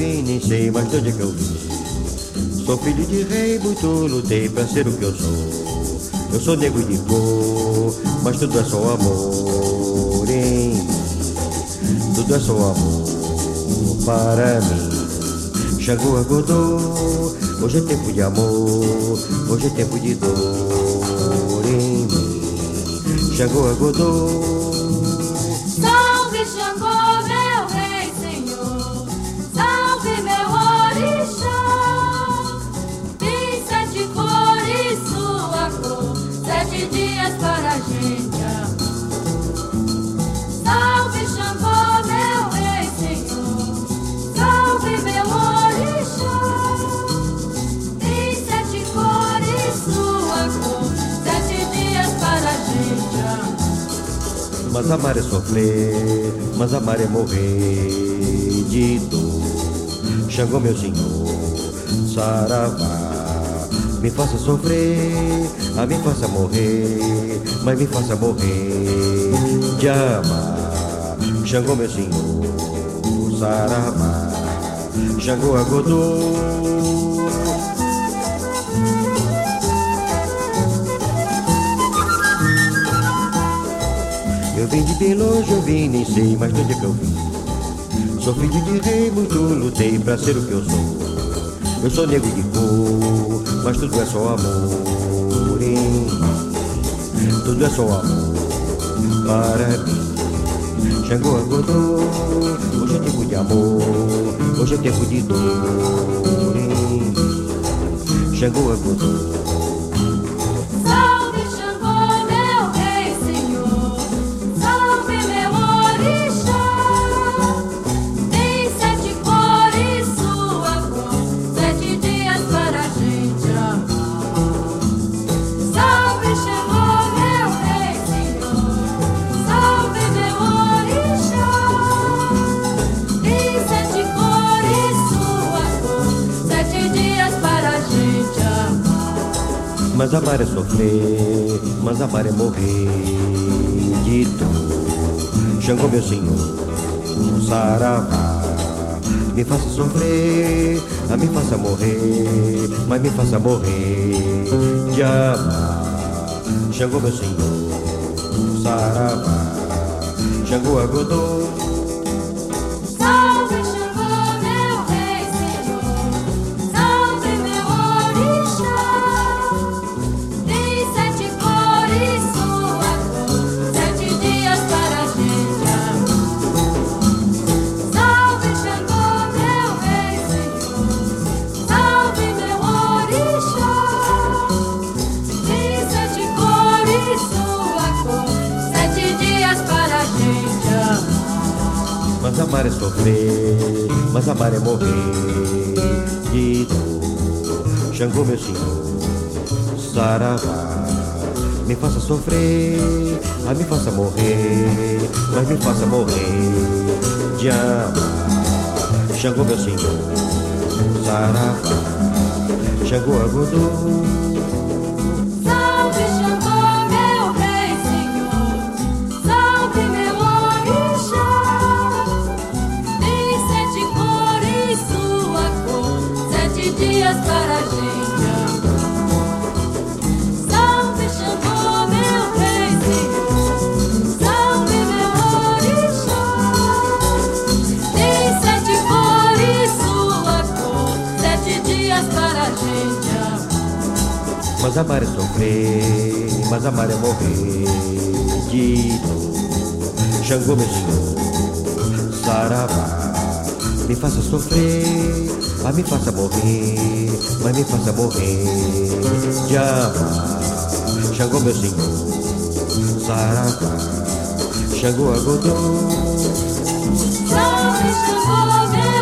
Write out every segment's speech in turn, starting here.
Vim, nem sei mais de onde é que eu vim. Sou filho de rei, muito lutei pra ser o que eu sou. Eu sou negro de cor, mas tudo é só amor mim. Tudo é só amor para mim. Xangô acordou, hoje é tempo de amor, hoje é tempo de dor em mim. Xangô acordou. Salve Xangô, dias para a gente. Salve Xangô, meu rei senhor, salve meu orixá. Tem sete cores sua cor, sete dias para a gente. Mas amar é sofrer, mas amar é morrer de dor. Xangô, meu senhor, saravá. Me faça sofrer, a me faça morrer, mas me faça morrer de amar. Xangô, meu senhor, saravá. Xangô, agodô. Eu vim de bem longe, eu vim, nem sei mais de onde é que eu vim. Sou filho de rei, muito lutei pra ser o que eu sou. Eu sou negro de cor, mas tudo é só amor mim. Tudo é só amor para mim. Xangô acordou, hoje é tempo de amor, hoje é tempo de dor mim. Xangô acordou. Mas amar é sofrer, mas amar é morrer de dor. Xangô, meu senhor, saravá. Me faça sofrer, a me faça morrer, mas me faça morrer de amar. Xangô, meu senhor, saravá. Xangô, agodô. Mas amar é sofrer, mas amar é morrer de dor. Xangô, meu senhor, saravá. Me faça sofrer, a me faça morrer, mas me faça morrer de amar. Xangô, meu senhor, saravá. Xangô, agodô. Mas amar é sofrer, mas amar é morrer de dor. Xangô, meu senhor, saravá. Me faça sofrer, a me faça morrer, mas me faça morrer de amar. Xangô, meu senhor, saravá. Xangô, agodô. Salve Xangô, meu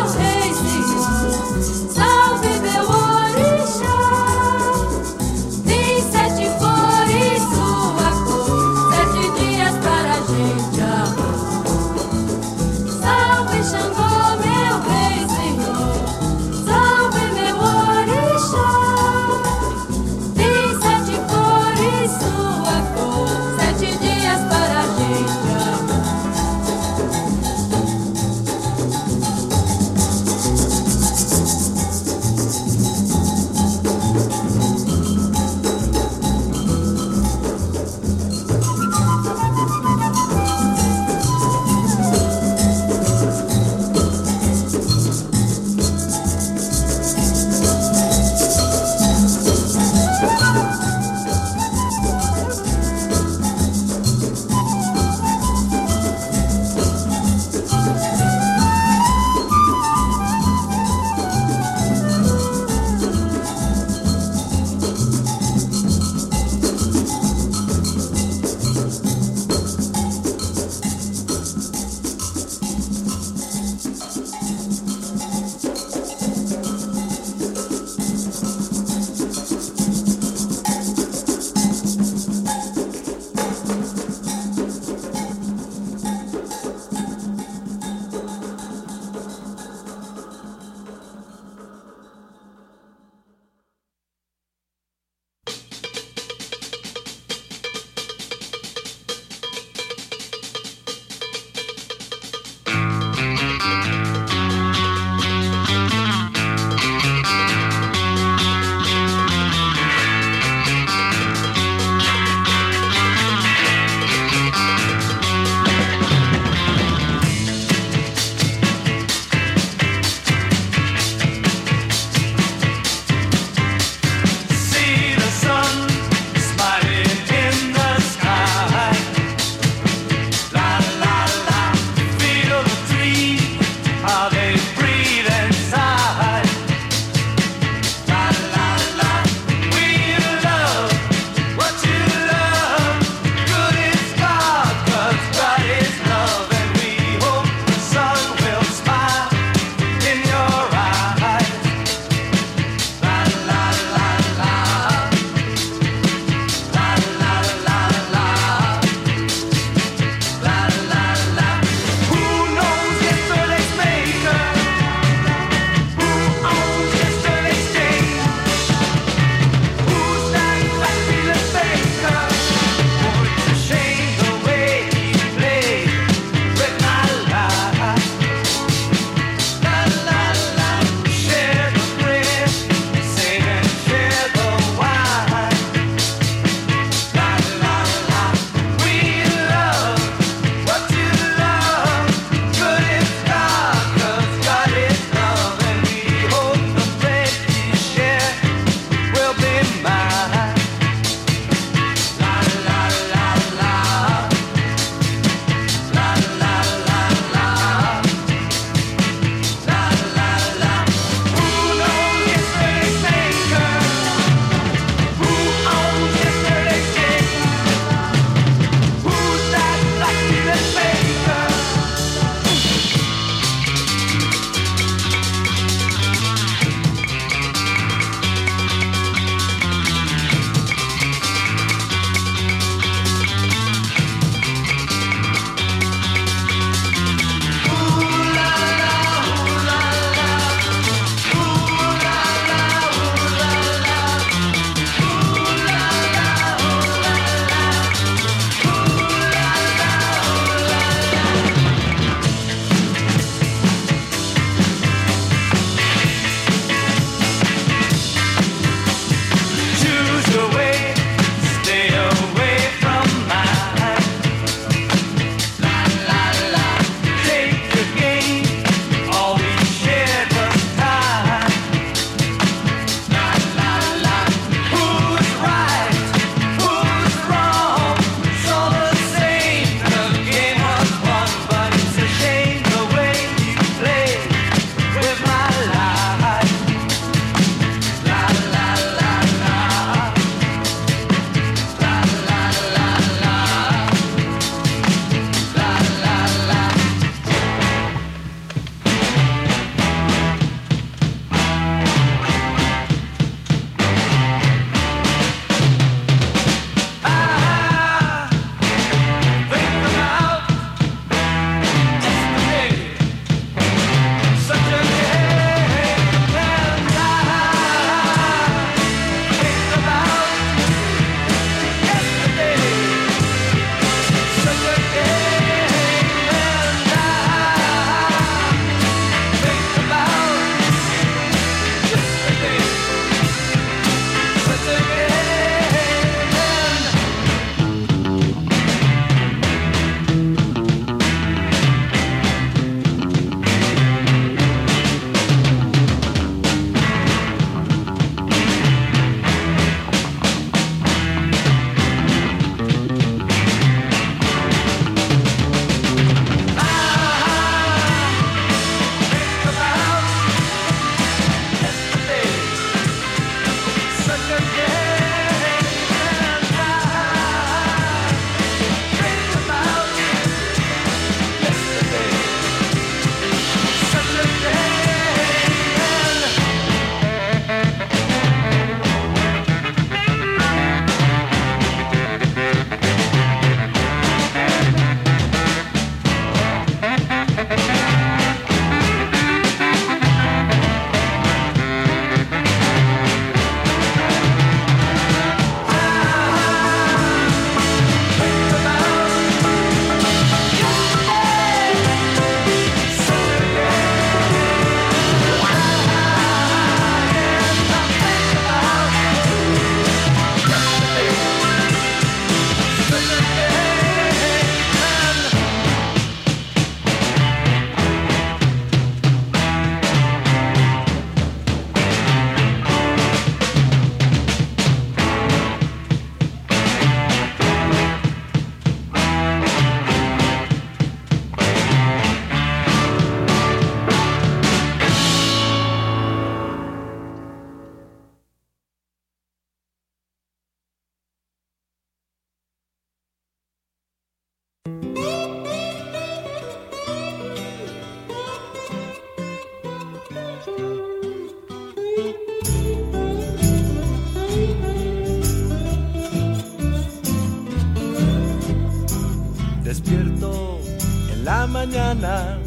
mañana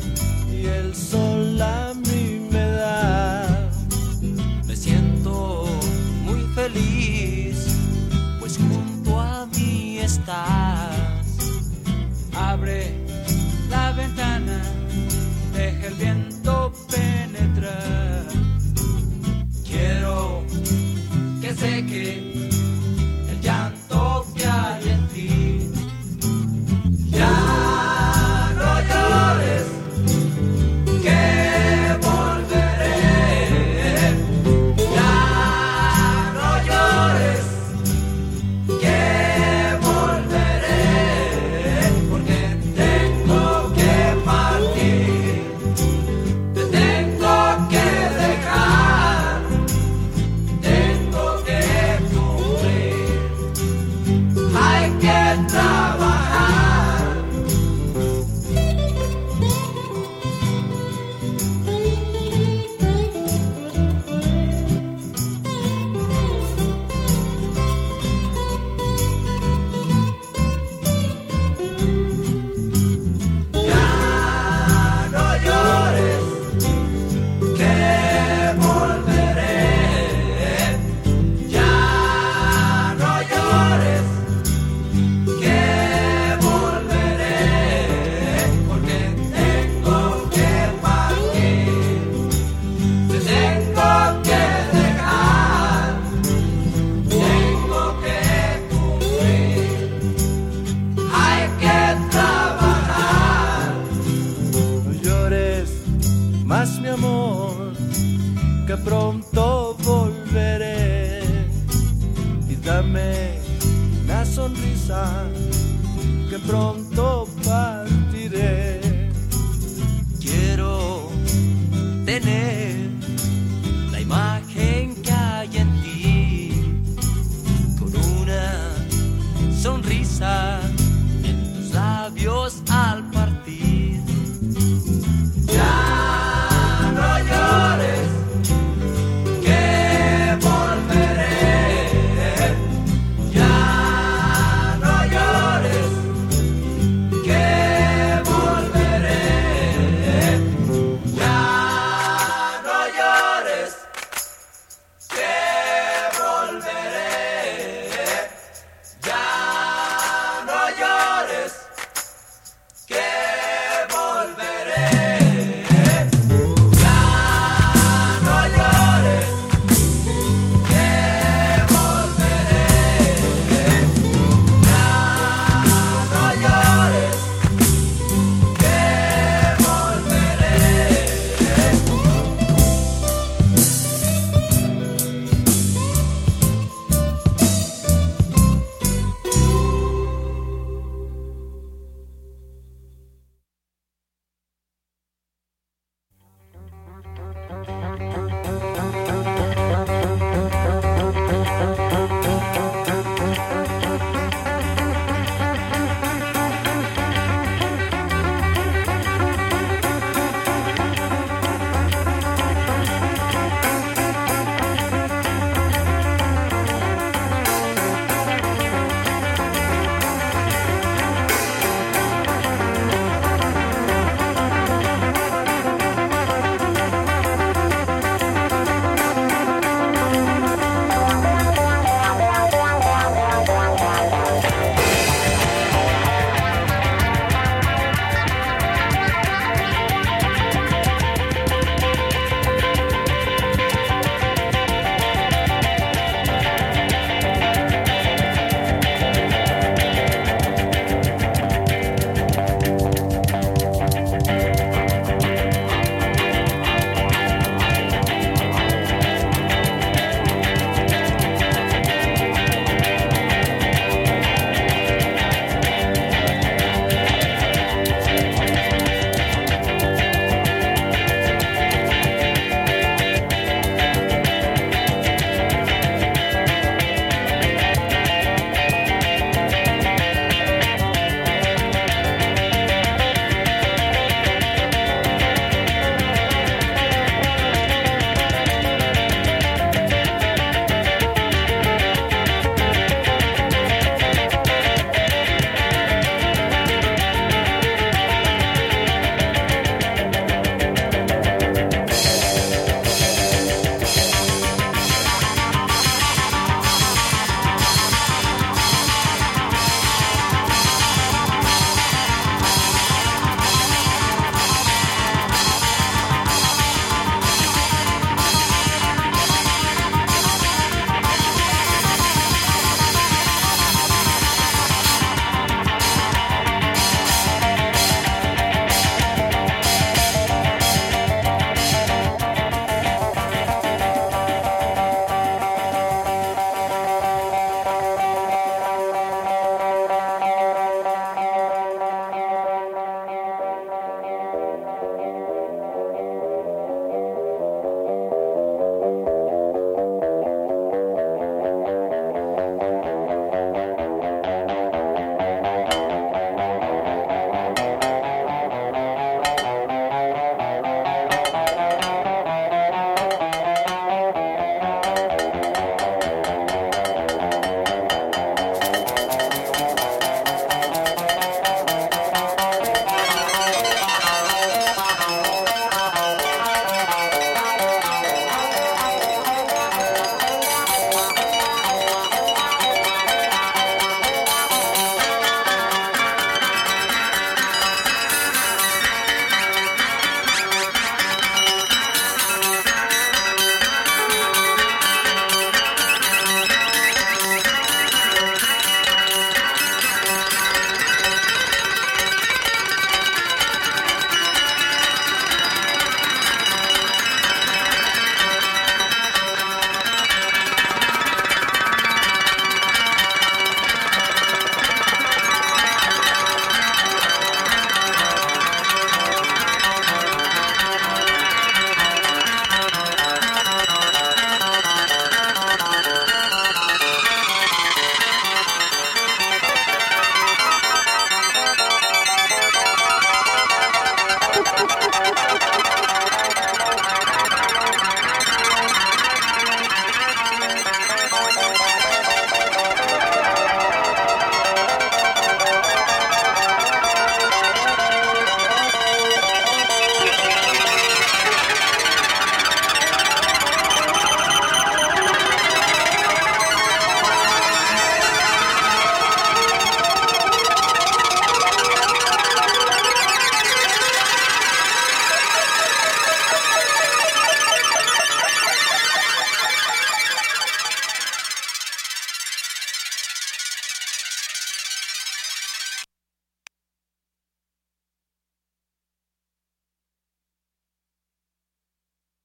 y el sol a mí me da. Me siento muy feliz, pues junto a mí está.